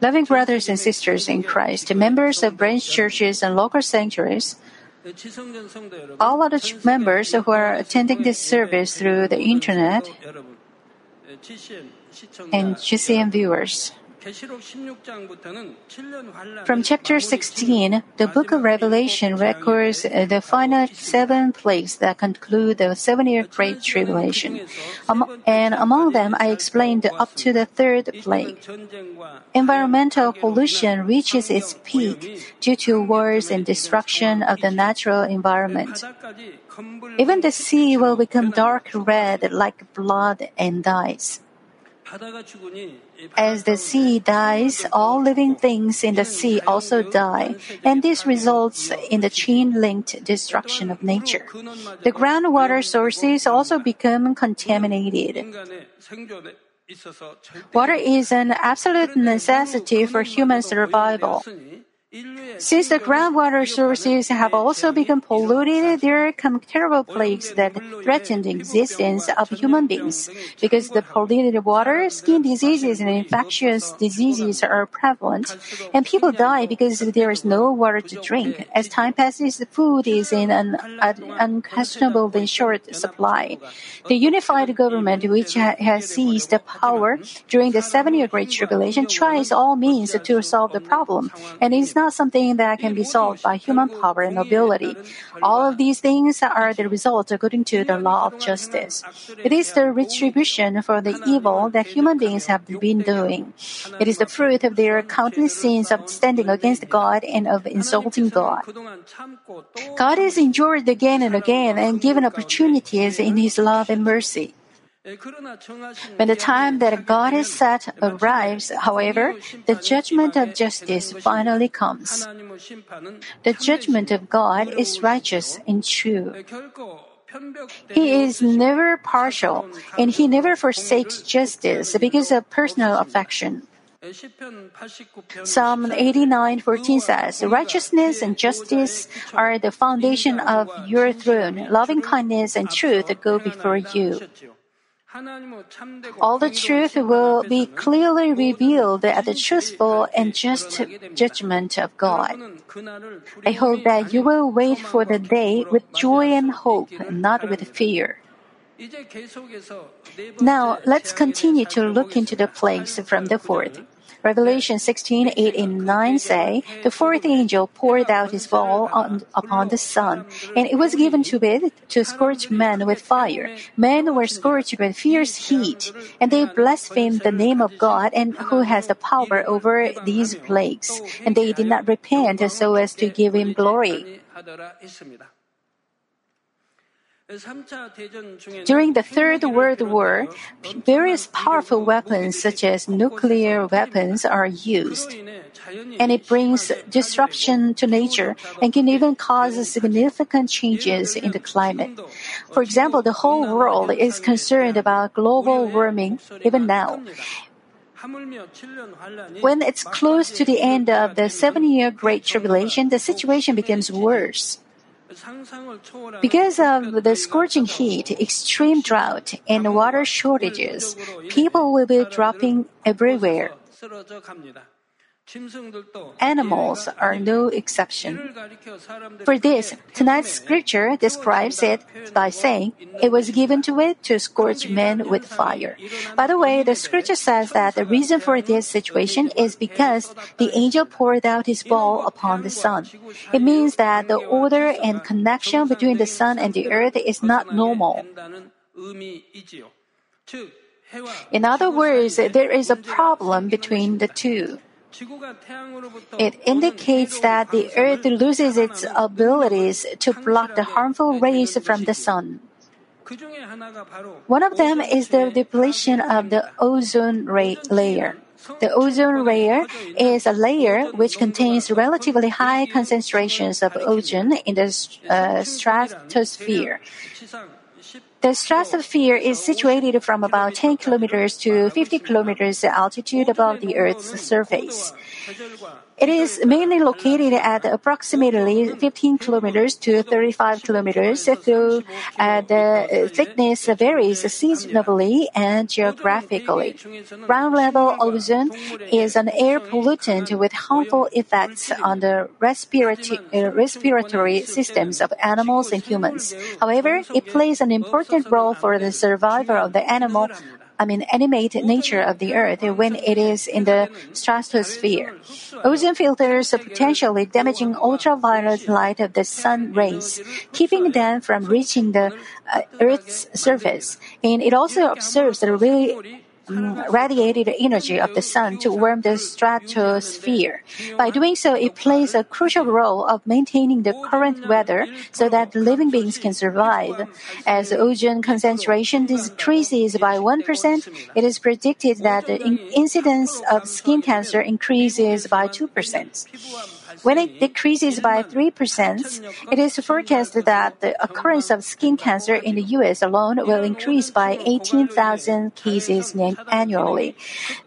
Loving brothers and sisters in Christ, members of branch churches and local sanctuaries, all other members who are attending this service through the internet, and GCN viewers. From chapter 16, the book of Revelation records the final seven plagues that conclude the seven year Great Tribulation. Am- and among them, I explained up to the third plague. Environmental pollution reaches its peak due to wars and destruction of the natural environment. Even the sea will become dark red like blood and dies. As the sea dies, all living things in the sea also die, and this results in the chain linked destruction of nature. The groundwater sources also become contaminated. Water is an absolute necessity for human survival. Since the groundwater sources have also become polluted, there come terrible plagues that threaten the existence of human beings. Because the polluted water, skin diseases and infectious diseases are prevalent, and people die because there is no water to drink. As time passes, the food is in an unquestionably short supply. The unified government, which ha- has seized the power during the seven-year Great Tribulation, tries all means to solve the problem, and it's not something that can be solved by human power and ability. All of these things are the result according to the law of justice. It is the retribution for the evil that human beings have been doing. It is the fruit of their countless sins of standing against God and of insulting God. God is endured again and again and given opportunities in His love and mercy. When the time that God has set arrives, however, the judgment of justice finally comes. The judgment of God is righteous and true. He is never partial, and he never forsakes justice because of personal affection. Psalm 89:14 says, "Righteousness and justice are the foundation of your throne. Loving kindness and truth go before you." All the truth will be clearly revealed at the truthful and just judgment of God. I hope that you will wait for the day with joy and hope, not with fear. Now, let's continue to look into the plagues from the fourth. Revelation 16, 8 and 9 say, The fourth angel poured out his bowl on, upon the sun, and it was given to it to scorch men with fire. Men were scorched with fierce heat, and they blasphemed the name of God and who has the power over these plagues, and they did not repent so as to give him glory. During the Third World War, various powerful weapons such as nuclear weapons are used. And it brings disruption to nature and can even cause significant changes in the climate. For example, the whole world is concerned about global warming even now. When it's close to the end of the seven year Great Tribulation, the situation becomes worse. Because of the scorching heat, extreme drought, and water shortages, people will be dropping everywhere. Animals are no exception. For this, tonight's scripture describes it by saying, It was given to it to scorch men with fire. By the way, the scripture says that the reason for this situation is because the angel poured out his bowl upon the sun. It means that the order and connection between the sun and the earth is not normal. In other words, there is a problem between the two. It indicates that the earth loses its abilities to block the harmful rays from the sun. One of them is the depletion of the ozone layer. The ozone layer is a layer which contains relatively high concentrations of ozone in the uh, stratosphere. The stratosphere is situated from about 10 kilometers to 50 kilometers altitude above the Earth's surface. It is mainly located at approximately 15 kilometers to 35 kilometers, though uh, the thickness varies seasonably and geographically. Ground level ozone is an air pollutant with harmful effects on the respiratory, uh, respiratory systems of animals and humans. However, it plays an important role for the survival of the animal I mean, animate nature of the Earth when it is in the stratosphere. Ozone filters the potentially damaging ultraviolet light of the sun rays, keeping them from reaching the uh, Earth's surface. And it also observes the really radiated energy of the sun to warm the stratosphere. By doing so, it plays a crucial role of maintaining the current weather so that living beings can survive. As ozone concentration decreases by 1%, it is predicted that the incidence of skin cancer increases by 2%. When it decreases by 3%, it is forecast that the occurrence of skin cancer in the U.S. alone will increase by 18,000 cases annually.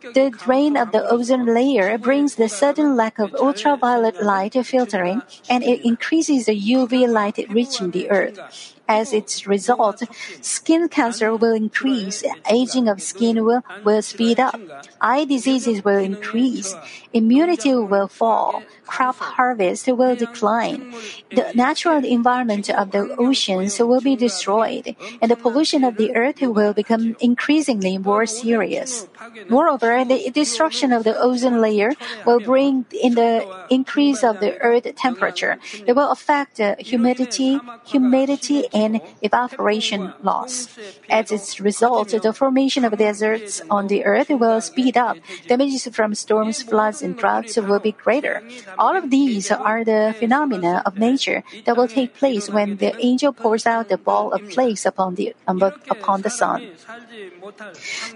The drain of the ozone layer brings the sudden lack of ultraviolet light filtering and it increases the UV light reaching the earth. As its result, skin cancer will increase, aging of skin will, will speed up, eye diseases will increase, immunity will fall, crop harvest will decline, the natural environment of the oceans will be destroyed, and the pollution of the earth will become increasingly more serious. Moreover, the destruction of the ozone layer will bring in the increase of the earth temperature. It will affect the humidity, humidity and evaporation loss. As its result, the formation of deserts on the earth will speed up. Damages from storms, floods, and droughts will be greater. All of these are the phenomena of nature that will take place when the angel pours out the ball of flakes upon the upon the sun.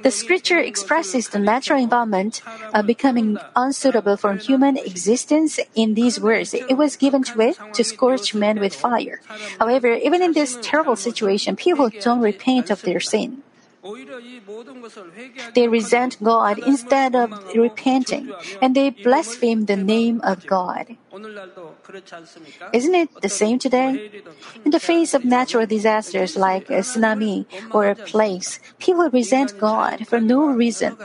The scripture expresses the natural environment uh, becoming unsuitable for human existence in these words. It was given to it to scorch men with fire. However, even in this terrible situation, people don't repent of their sin. They resent God instead of repenting, and they blaspheme the name of God. Isn't it the same today? In the face of natural disasters like a tsunami or a plague, people resent God for no reason.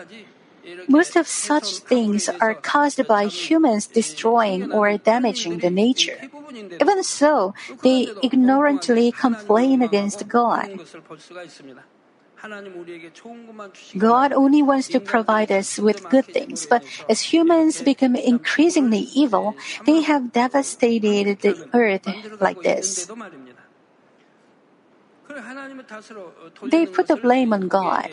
Most of such things are caused by humans destroying or damaging the nature. Even so, they ignorantly complain against God. God only wants to provide us with good things, but as humans become increasingly evil, they have devastated the earth like this. They put the blame on God.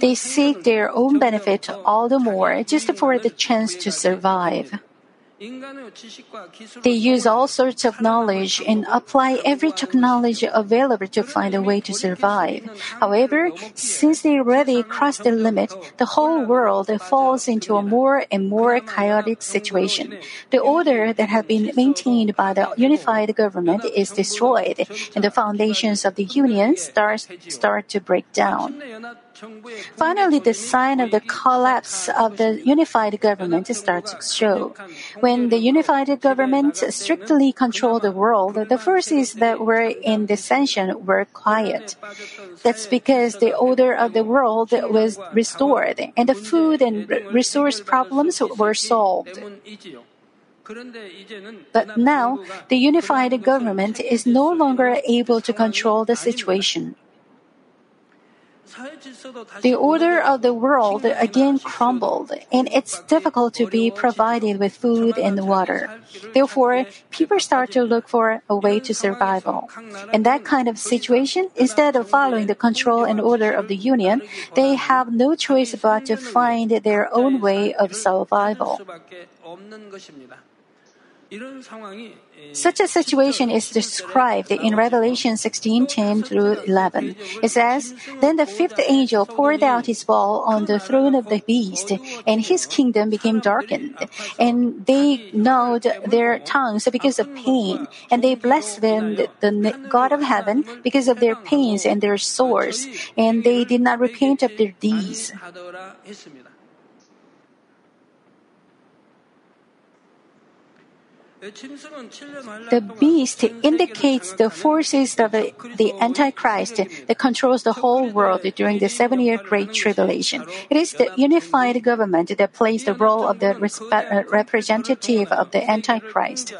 They seek their own benefit all the more just for the chance to survive. They use all sorts of knowledge and apply every technology available to find a way to survive. However, since they already crossed the limit, the whole world falls into a more and more chaotic situation. The order that had been maintained by the unified government is destroyed, and the foundations of the union start, start to break down. Finally, the sign of the collapse of the unified government starts to show. When the unified government strictly controlled the world, the forces that were in dissension were quiet. That's because the order of the world was restored and the food and resource problems were solved. But now, the unified government is no longer able to control the situation. The order of the world again crumbled, and it's difficult to be provided with food and water. Therefore, people start to look for a way to survival. In that kind of situation, instead of following the control and order of the union, they have no choice but to find their own way of survival. Such a situation is described in Revelation 16 10 through 11. It says, Then the fifth angel poured out his ball on the throne of the beast, and his kingdom became darkened. And they gnawed their tongues because of pain, and they blasphemed the God of heaven because of their pains and their sores, and they did not repent of their deeds. The beast indicates the forces of the, the Antichrist that controls the whole world during the seven year Great Tribulation. It is the unified government that plays the role of the uh, representative of the Antichrist.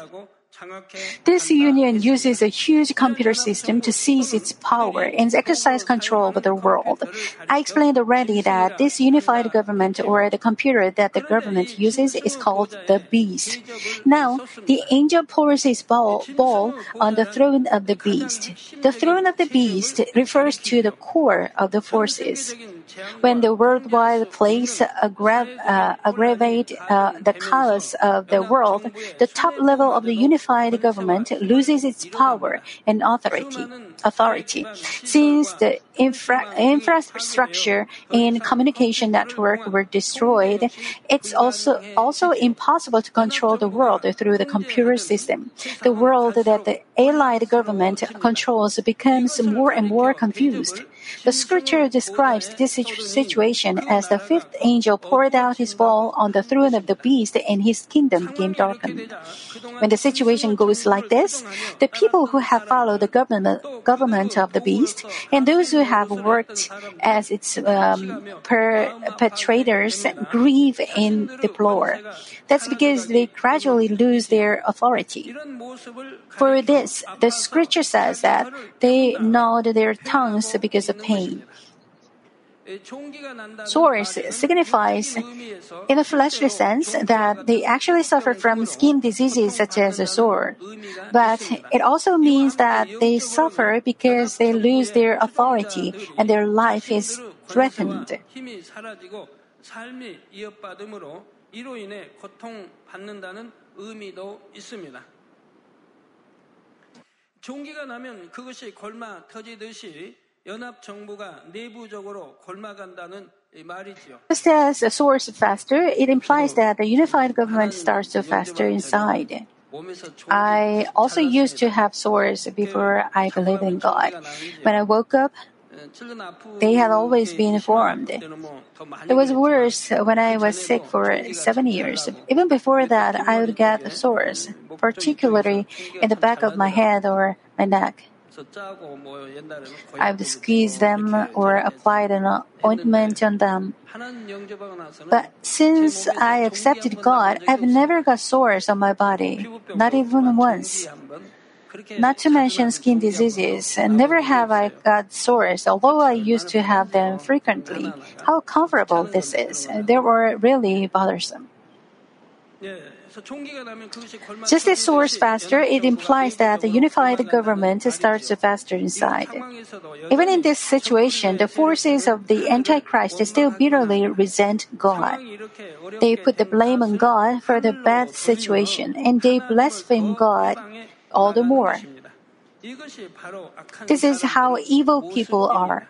This union uses a huge computer system to seize its power and exercise control over the world. I explained already that this unified government or the computer that the government uses is called the beast. Now, the angel pours his ball, ball on the throne of the beast. The throne of the beast refers to the core of the forces. When the worldwide plagues aggra- uh, aggravate uh, the chaos of the world, the top level of the unified government loses its power and authority. Authority, since the infra- infrastructure and communication network were destroyed, it's also also impossible to control the world through the computer system. The world that the Allied government controls becomes more and more confused. The scripture describes this situation as the fifth angel poured out his ball on the throne of the beast and his kingdom became darkened. When the situation goes like this, the people who have followed the government, government of the beast and those who have worked as its um, perpetrators grieve and deplore. That's because they gradually lose their authority. For this, the scripture says that they gnawed their tongues because of pain. Sores signifies, in a fleshly sense, that they actually suffer from skin diseases such as a sore. But it also means that they suffer because they lose their authority and their life is threatened. 종기가 나면 그것이 골마 터지듯이 Just as a faster, it implies that the unified government starts to faster inside. I also used to have sores before I believed in God. When I woke up, they had always been formed. It was worse when I was sick for seven years. Even before that, I would get sores, particularly in the back of my head or my neck. I would squeeze them or apply an ointment on them. But since I accepted God, I've never got sores on my body, not even once. Not to mention skin diseases, and never have I got sores, although I used to have them frequently. How comfortable this is. They were really bothersome. Just as sores faster, it implies that the unified government starts faster inside. Even in this situation, the forces of the Antichrist still bitterly resent God. They put the blame on God for the bad situation, and they blaspheme God all the more. This is how evil people are.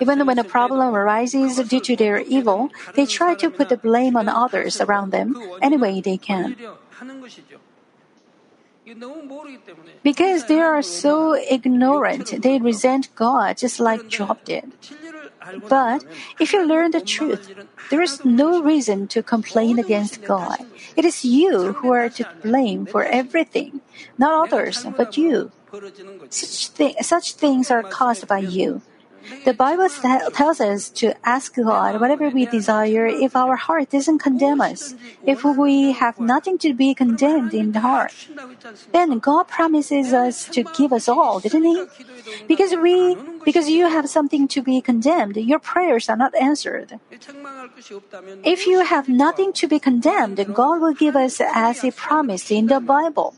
Even when a problem arises due to their evil, they try to put the blame on others around them any way they can. Because they are so ignorant, they resent God just like Job did. But if you learn the truth, there is no reason to complain against God. It is you who are to blame for everything, not others, but you. Such, thi- such things are caused by you. The Bible tells us to ask God whatever we desire if our heart doesn't condemn us, if we have nothing to be condemned in the heart. Then God promises us to give us all, didn't He? Because we, because you have something to be condemned, your prayers are not answered. If you have nothing to be condemned, God will give us as He promised in the Bible.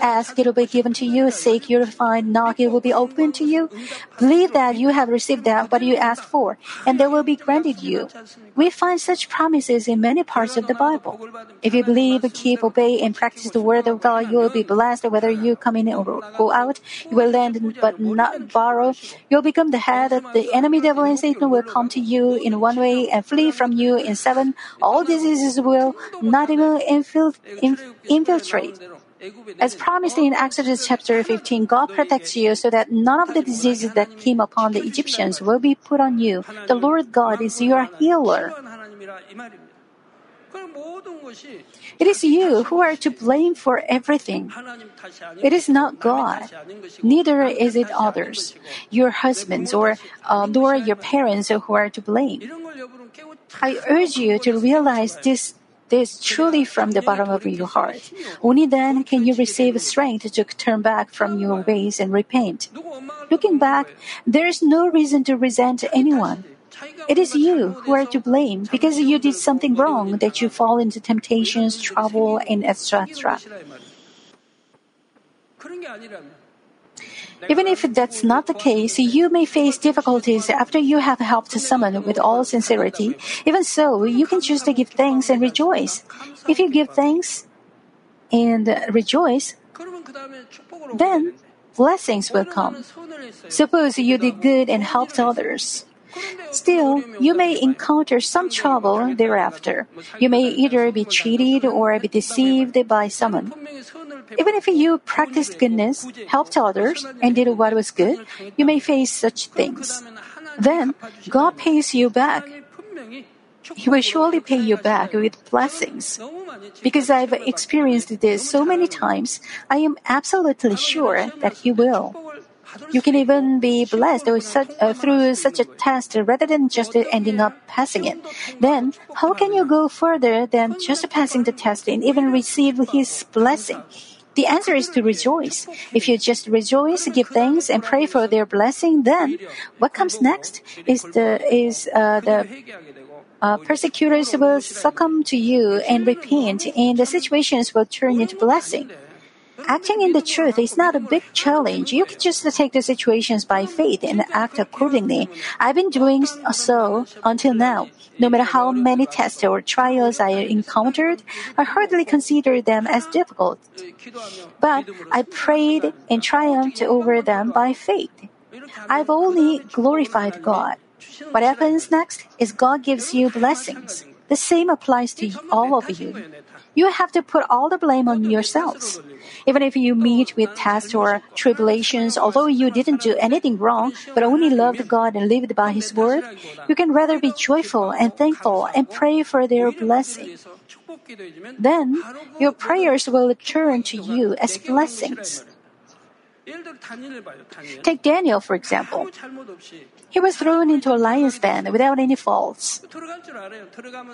Ask, it will be given to you. Seek, you will find. Knock, it will be opened to you. Believe that you have received that what you asked for, and they will be granted you. We find such promises in many parts of the Bible. If you believe, keep, obey, and practice the word of God, you will be blessed. Whether you come in or go out, you will lend but not borrow. You'll become the head. Of the enemy devil and Satan will come to you in one way and flee from you in seven. All diseases will not even infil- infiltrate. As promised in Exodus chapter 15, God protects you so that none of the diseases that came upon the Egyptians will be put on you. The Lord God is your healer. It is you who are to blame for everything. It is not God. Neither is it others, your husbands or uh, nor your parents who are to blame. I urge you to realize this this truly from the bottom of your heart. Only then can you receive strength to turn back from your ways and repent. Looking back, there is no reason to resent anyone. It is you who are to blame because you did something wrong that you fall into temptations, trouble, and etc. Even if that's not the case, you may face difficulties after you have helped someone with all sincerity. Even so, you can choose to give thanks and rejoice. If you give thanks and rejoice, then blessings will come. Suppose you did good and helped others. Still, you may encounter some trouble thereafter. You may either be cheated or be deceived by someone. Even if you practiced goodness, helped others, and did what was good, you may face such things. Then, God pays you back. He will surely pay you back with blessings. Because I've experienced this so many times, I am absolutely sure that He will. You can even be blessed such, uh, through such a test rather than just ending up passing it. Then, how can you go further than just passing the test and even receive His blessing? The answer is to rejoice. If you just rejoice, give thanks, and pray for their blessing, then what comes next is the is uh, the uh, persecutors will succumb to you and repent, and the situations will turn into blessing. Acting in the truth is not a big challenge. You can just take the situations by faith and act accordingly. I've been doing so until now. No matter how many tests or trials I encountered, I hardly considered them as difficult. But I prayed and triumphed over them by faith. I've only glorified God. What happens next is God gives you blessings. The same applies to all of you. You have to put all the blame on yourselves. Even if you meet with tests or tribulations, although you didn't do anything wrong, but only loved God and lived by His word, you can rather be joyful and thankful and pray for their blessing. Then your prayers will turn to you as blessings. Take Daniel, for example. He was thrown into a lion's den without any faults.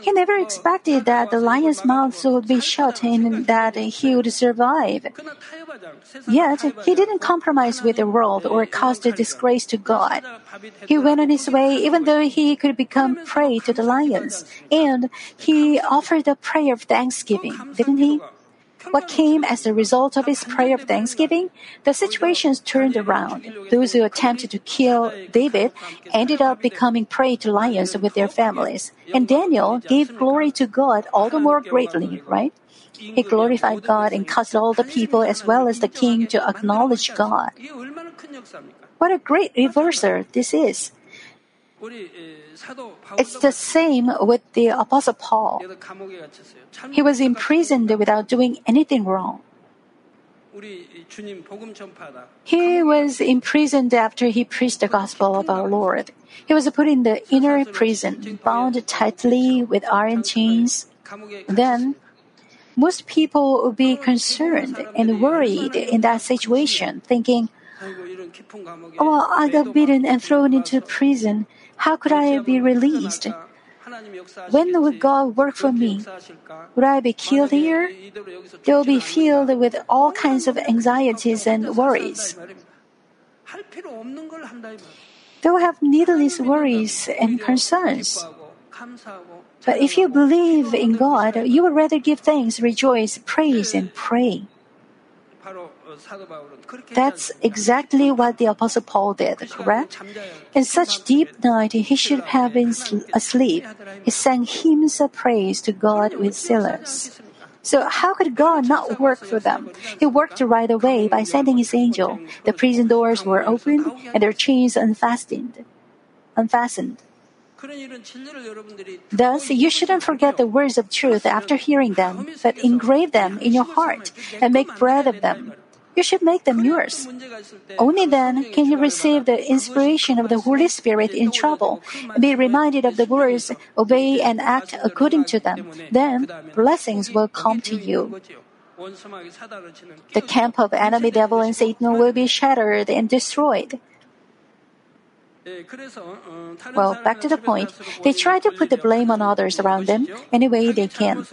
He never expected that the lion's mouth would be shut and that he would survive. Yet, he didn't compromise with the world or cause a disgrace to God. He went on his way even though he could become prey to the lions. And he offered a prayer of thanksgiving, didn't he? What came as a result of his prayer of thanksgiving? The situations turned around. Those who attempted to kill David ended up becoming prey to lions with their families. And Daniel gave glory to God all the more greatly, right? He glorified God and caused all the people as well as the king to acknowledge God. What a great reverser this is. It's the same with the Apostle Paul. He was imprisoned without doing anything wrong. He was imprisoned after he preached the gospel of our Lord. He was put in the inner prison, bound tightly with iron chains. Then, most people would be concerned and worried in that situation, thinking, Oh, I got beaten and thrown into prison. How could I be released? When would God work for me? Would I be killed here? They will be filled with all kinds of anxieties and worries. They will have needless worries and concerns. But if you believe in God, you would rather give thanks, rejoice, praise, and pray. That's exactly what the Apostle Paul did, correct? In such deep night, he should have been asleep. He sang hymns of praise to God with Silas. So how could God not work for them? He worked right away by sending his angel. The prison doors were opened and their chains unfastened. Unfastened. Thus, you shouldn't forget the words of truth after hearing them, but engrave them in your heart and make bread of them. You should make them yours. Only then can you receive the inspiration of the Holy Spirit in trouble be reminded of the words, obey and act according to them. Then blessings will come to you. The camp of enemy devil and Satan will be shattered and destroyed. Well, back to the point, they try to put the blame on others around them any way they can.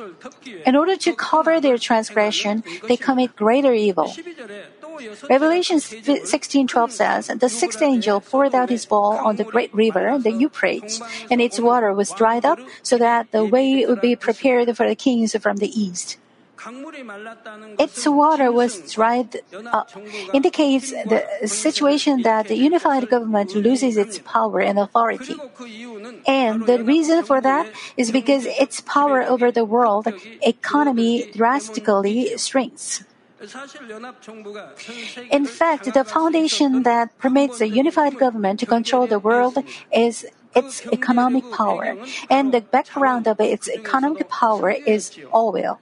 In order to cover their transgression, they commit greater evil. Revelation 16:12 says, "The sixth angel poured out his bowl on the great river, the Euphrates, and its water was dried up, so that the way would be prepared for the kings from the east." Its water was dried up uh, indicates the situation that the unified government loses its power and authority. And the reason for that is because its power over the world economy drastically shrinks. In fact, the foundation that permits a unified government to control the world is its economic power, and the background of its economic power is oil.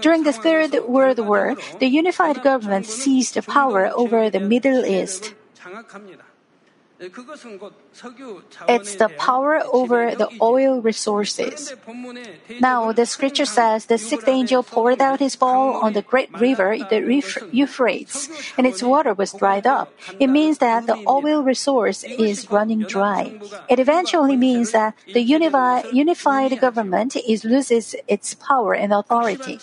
During the Third World War, the unified government seized power over the Middle East. It's the power over the oil resources. Now, the scripture says the sixth angel poured out his bowl on the great river, the Euphrates, and its water was dried up. It means that the oil resource is running dry. It eventually means that the unified, unified government is loses its power and authority.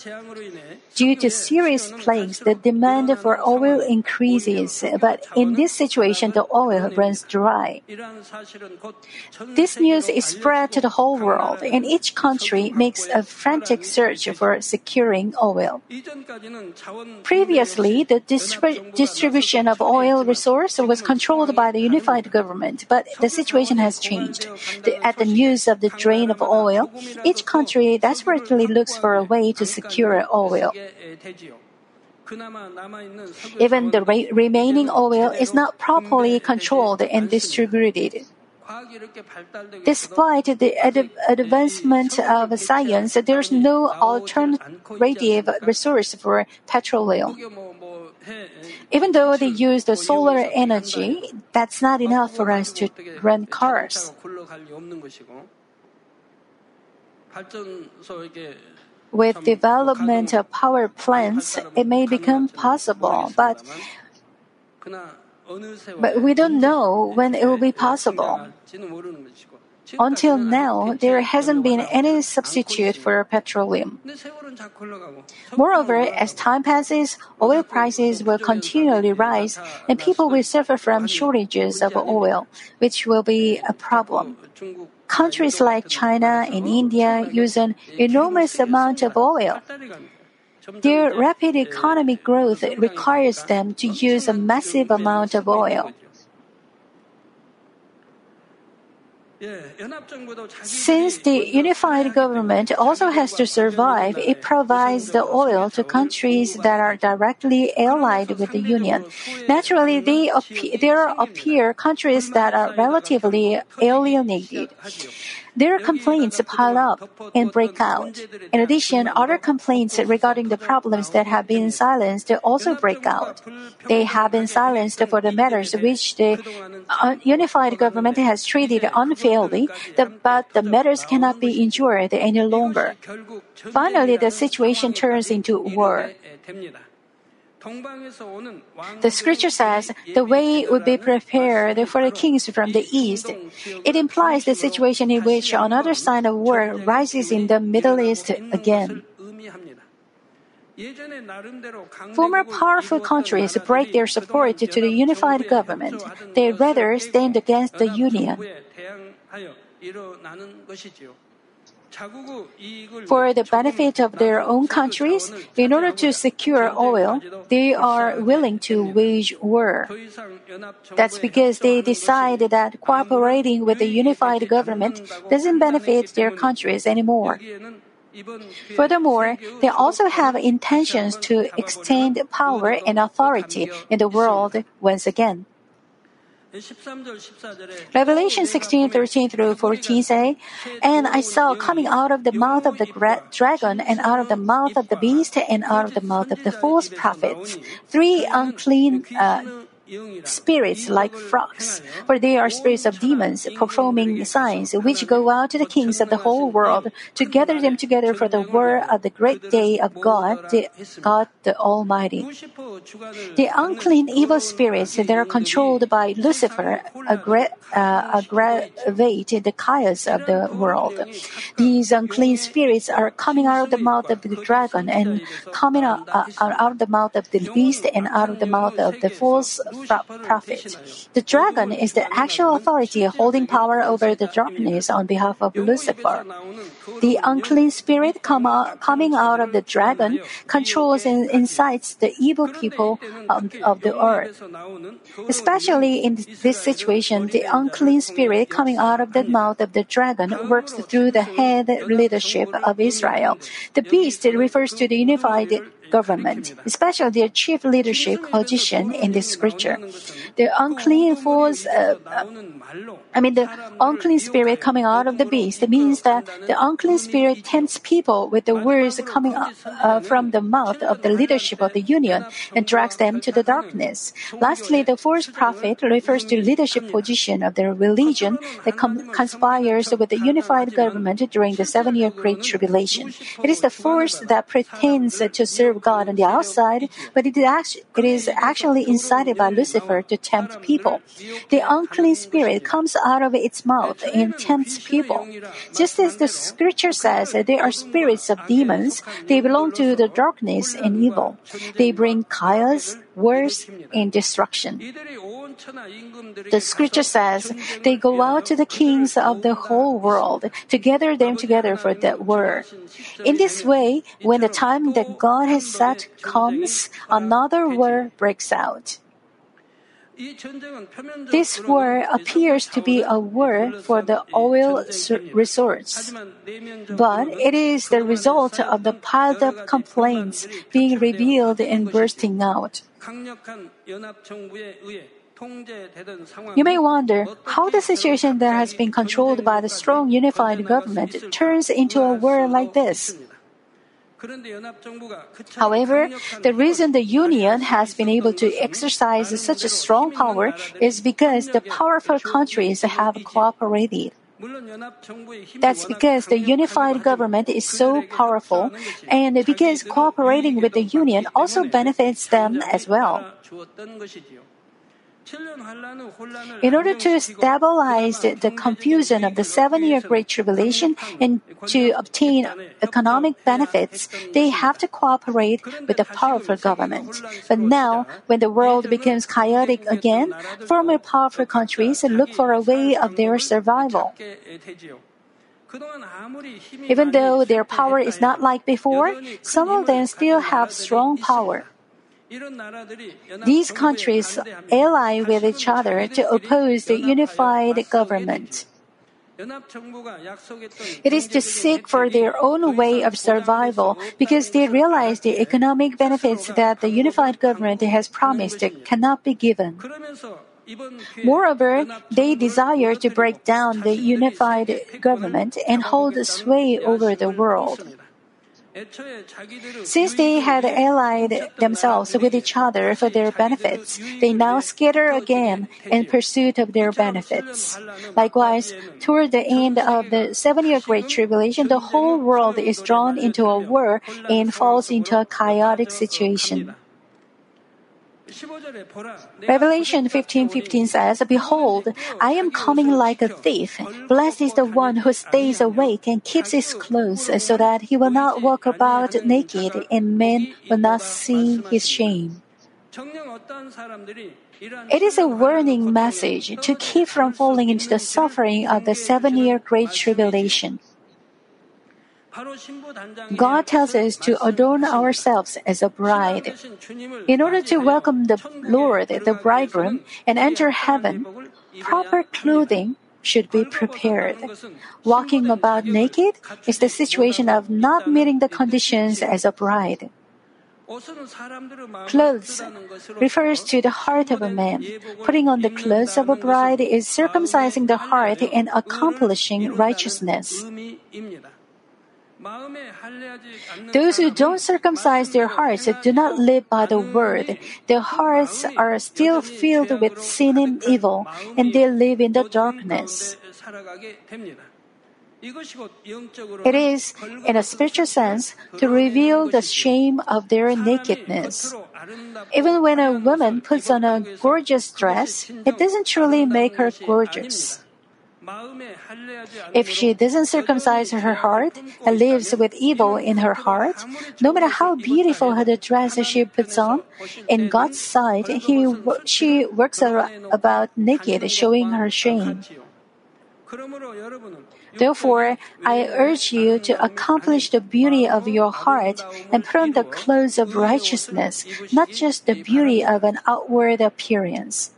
Due to serious plagues, the demand for oil increases, but in this situation, the oil runs dry. This news is spread to the whole world, and each country makes a frantic search for securing oil. Previously, the distri- distribution of oil resource was controlled by the unified government, but the situation has changed. The, at the news of the drain of oil, each country desperately looks for a way to secure oil. Even the re- remaining oil is not properly controlled and distributed. Despite the ad- advancement of science, there is no alternative resource for petroleum. Even though they use the solar energy, that's not enough for us to run cars. With development of power plants, it may become possible, but but we don't know when it will be possible. Until now, there hasn't been any substitute for petroleum. Moreover, as time passes, oil prices will continually rise and people will suffer from shortages of oil, which will be a problem. Countries like China and India use an enormous amount of oil. Their rapid economic growth requires them to use a massive amount of oil. Since the unified government also has to survive, it provides the oil to countries that are directly allied with the Union. Naturally, they appear, there appear countries that are relatively alienated. Their complaints pile up and break out. In addition, other complaints regarding the problems that have been silenced also break out. They have been silenced for the matters which the unified government has treated unfairly, but the matters cannot be endured any longer. Finally, the situation turns into war. The scripture says the way would be prepared for the kings from the east. It implies the situation in which another sign of war rises in the Middle East again. Former powerful countries break their support to the unified government. They rather stand against the union. For the benefit of their own countries, in order to secure oil, they are willing to wage war. That's because they decide that cooperating with the unified government doesn't benefit their countries anymore. Furthermore, they also have intentions to extend power and authority in the world once again. Revelation 16, 13 through 14 say, And I saw coming out of the mouth of the gra- dragon, and out of the mouth of the beast, and out of the mouth of the false prophets, three unclean uh, spirits like frogs, for they are spirits of demons performing signs which go out to the kings of the whole world to gather them together for the war of the great day of God, the, God the Almighty. The unclean evil spirits that are controlled by Lucifer aggra- uh, aggravate the chaos of the world. These unclean spirits are coming out of the mouth of the dragon and coming out, uh, out of the mouth of the beast and out of the mouth of the false prophet. The dragon is the actual authority holding power over the darkness on behalf of Lucifer. The unclean spirit come out, coming out of the dragon controls and incites the evil people of, of the earth. Especially in this situation, the unclean spirit coming out of the mouth of the dragon works through the head leadership of Israel. The beast refers to the unified government, especially their chief leadership position in the scripture. The unclean force, uh, I mean, the unclean spirit coming out of the beast means that the unclean spirit tempts people with the words coming up, uh, from the mouth of the leadership of the union and drags them to the darkness. Lastly, the false prophet refers to leadership position of the religion that com- conspires with the unified government during the seven-year Great Tribulation. It is the force that pretends to serve God on the outside, but it is actually incited by Lucifer to tempt people. The unclean spirit comes out of its mouth and tempts people. Just as the scripture says, that they are spirits of demons. They belong to the darkness and evil. They bring chaos, wars, and destruction. The scripture says they go out to the kings of the whole world to gather them together for that war. In this way, when the time that God has set comes, another war breaks out. This war appears to be a war for the oil resorts, but it is the result of the piled up complaints being revealed and bursting out. You may wonder how the situation that has been controlled by the strong unified government turns into a war like this. However, the reason the Union has been able to exercise such a strong power is because the powerful countries have cooperated. That's because the unified government is so powerful and because cooperating with the Union also benefits them as well. In order to stabilize the confusion of the seven year Great Tribulation and to obtain economic benefits, they have to cooperate with the powerful government. But now, when the world becomes chaotic again, former powerful countries look for a way of their survival. Even though their power is not like before, some of them still have strong power. These countries ally with each other to oppose the unified government. It is to seek for their own way of survival because they realize the economic benefits that the unified government has promised cannot be given. Moreover, they desire to break down the unified government and hold sway over the world. Since they had allied themselves with each other for their benefits, they now scatter again in pursuit of their benefits. Likewise, toward the end of the seven year Great Tribulation, the whole world is drawn into a war and falls into a chaotic situation. Revelation 15:15 says, "Behold, I am coming like a thief. Blessed is the one who stays awake and keeps his clothes, so that he will not walk about naked, and men will not see his shame." It is a warning message to keep from falling into the suffering of the seven-year Great Tribulation. God tells us to adorn ourselves as a bride. In order to welcome the Lord, the bridegroom, and enter heaven, proper clothing should be prepared. Walking about naked is the situation of not meeting the conditions as a bride. Clothes refers to the heart of a man. Putting on the clothes of a bride is circumcising the heart and accomplishing righteousness. Those who don't circumcise their hearts do not live by the word. Their hearts are still filled with sin and evil, and they live in the darkness. It is, in a spiritual sense, to reveal the shame of their nakedness. Even when a woman puts on a gorgeous dress, it doesn't truly make her gorgeous. If she doesn't circumcise her heart and lives with evil in her heart, no matter how beautiful the dress she puts on, in God's sight, he, she works about naked, showing her shame. Therefore, I urge you to accomplish the beauty of your heart and put on the clothes of righteousness, not just the beauty of an outward appearance.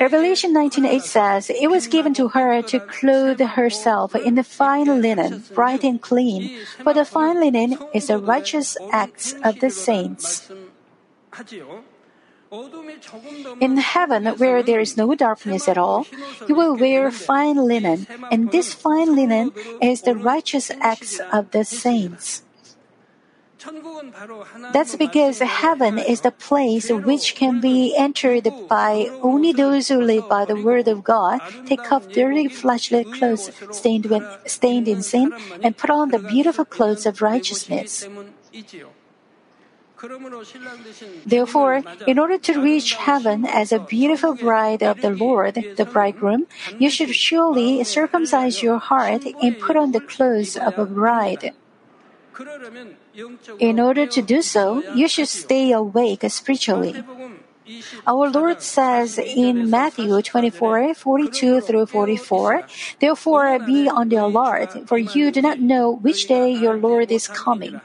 Revelation 19:8 says, "It was given to her to clothe herself in the fine linen, bright and clean, for the fine linen is the righteous acts of the saints." In heaven, where there is no darkness at all, you will wear fine linen, and this fine linen is the righteous acts of the saints. That's because heaven is the place which can be entered by only those who live by the word of God, take off dirty fleshly clothes stained, with, stained in sin, and put on the beautiful clothes of righteousness. Therefore, in order to reach heaven as a beautiful bride of the Lord, the bridegroom, you should surely circumcise your heart and put on the clothes of a bride. In order to do so, you should stay awake spiritually. Our Lord says in Matthew 24, 42 through 44, Therefore be on the alert, for you do not know which day your Lord is coming.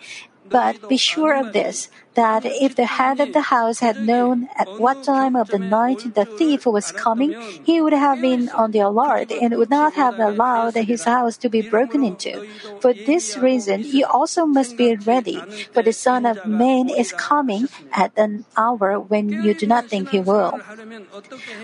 But be sure of this, that if the head of the house had known at what time of the night the thief was coming, he would have been on the alert and would not have allowed his house to be broken into. For this reason, you also must be ready, for the Son of Man is coming at an hour when you do not think he will.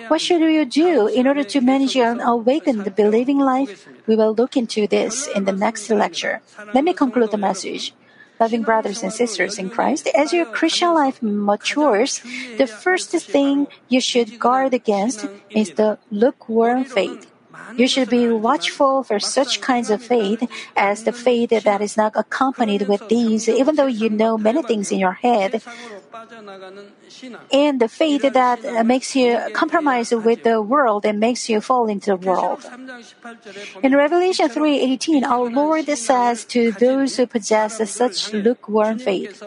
What should you do in order to manage an awakened believing life? We will look into this in the next lecture. Let me conclude the message. Loving brothers and sisters in Christ, as your Christian life matures, the first thing you should guard against is the lukewarm faith. You should be watchful for such kinds of faith as the faith that is not accompanied with these, even though you know many things in your head, and the faith that makes you compromise with the world and makes you fall into the world. In Revelation 3:18, our Lord says to those who possess such lukewarm faith,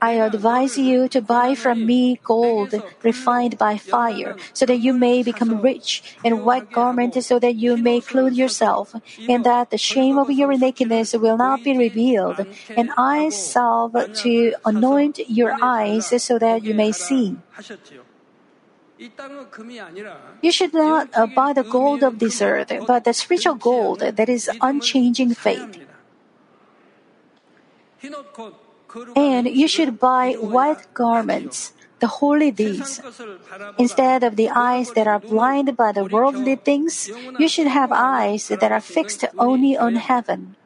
I advise you to buy from me gold refined by fire, so that you may become rich, and white garment, so that you may clothe yourself, and that the shame of your nakedness will not be revealed, and eye salve to anoint your eyes, so that you may see. You should not buy the gold of this earth, but the spiritual gold that is unchanging faith. And you should buy white garments, the holy deeds. Instead of the eyes that are blinded by the worldly things, you should have eyes that are fixed only on heaven.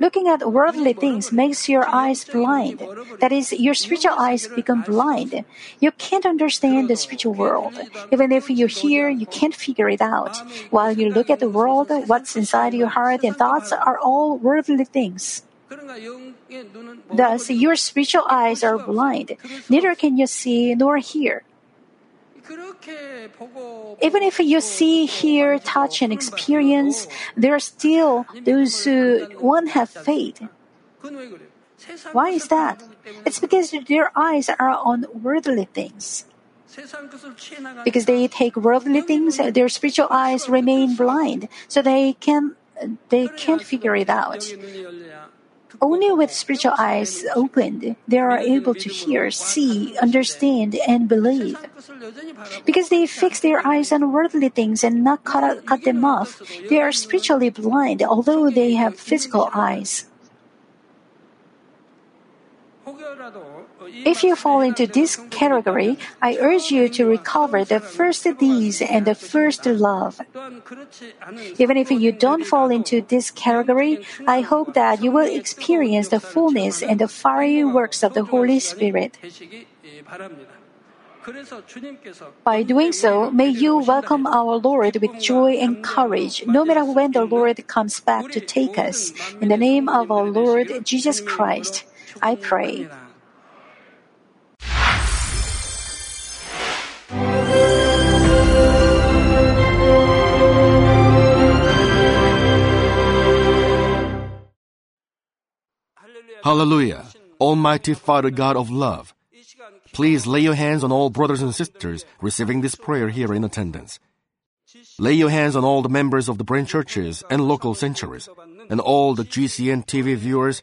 Looking at worldly things makes your eyes blind. That is, your spiritual eyes become blind. You can't understand the spiritual world. Even if you hear, you can't figure it out. While you look at the world, what's inside your heart and thoughts are all worldly things. Thus, your spiritual eyes are blind. Neither can you see nor hear. Even if you see, hear, touch, and experience, there are still those who won't have faith. Why is that? It's because their eyes are on worldly things. Because they take worldly things, their spiritual eyes remain blind, so they can they can't figure it out. Only with spiritual eyes opened, they are able to hear, see, understand, and believe. Because they fix their eyes on worldly things and not cut, cut them off, they are spiritually blind, although they have physical eyes. If you fall into this category, I urge you to recover the first deeds and the first love. Even if you don't fall into this category, I hope that you will experience the fullness and the fiery works of the Holy Spirit. By doing so, may you welcome our Lord with joy and courage, no matter when the Lord comes back to take us. In the name of our Lord Jesus Christ, I pray. Hallelujah. Almighty Father God of love, please lay your hands on all brothers and sisters receiving this prayer here in attendance. Lay your hands on all the members of the branch churches and local sanctuaries, and all the GCN TV viewers,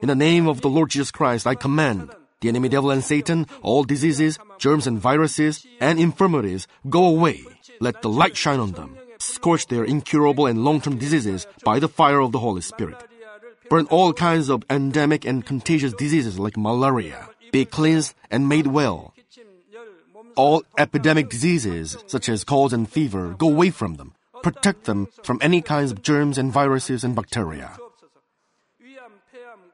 In the name of the Lord Jesus Christ, I command the enemy devil and Satan, all diseases, germs and viruses, and infirmities, go away. Let the light shine on them scorch their incurable and long-term diseases by the fire of the Holy Spirit. Burn all kinds of endemic and contagious diseases like malaria. Be cleansed and made well. All epidemic diseases, such as colds and fever, go away from them. Protect them from any kinds of germs and viruses and bacteria.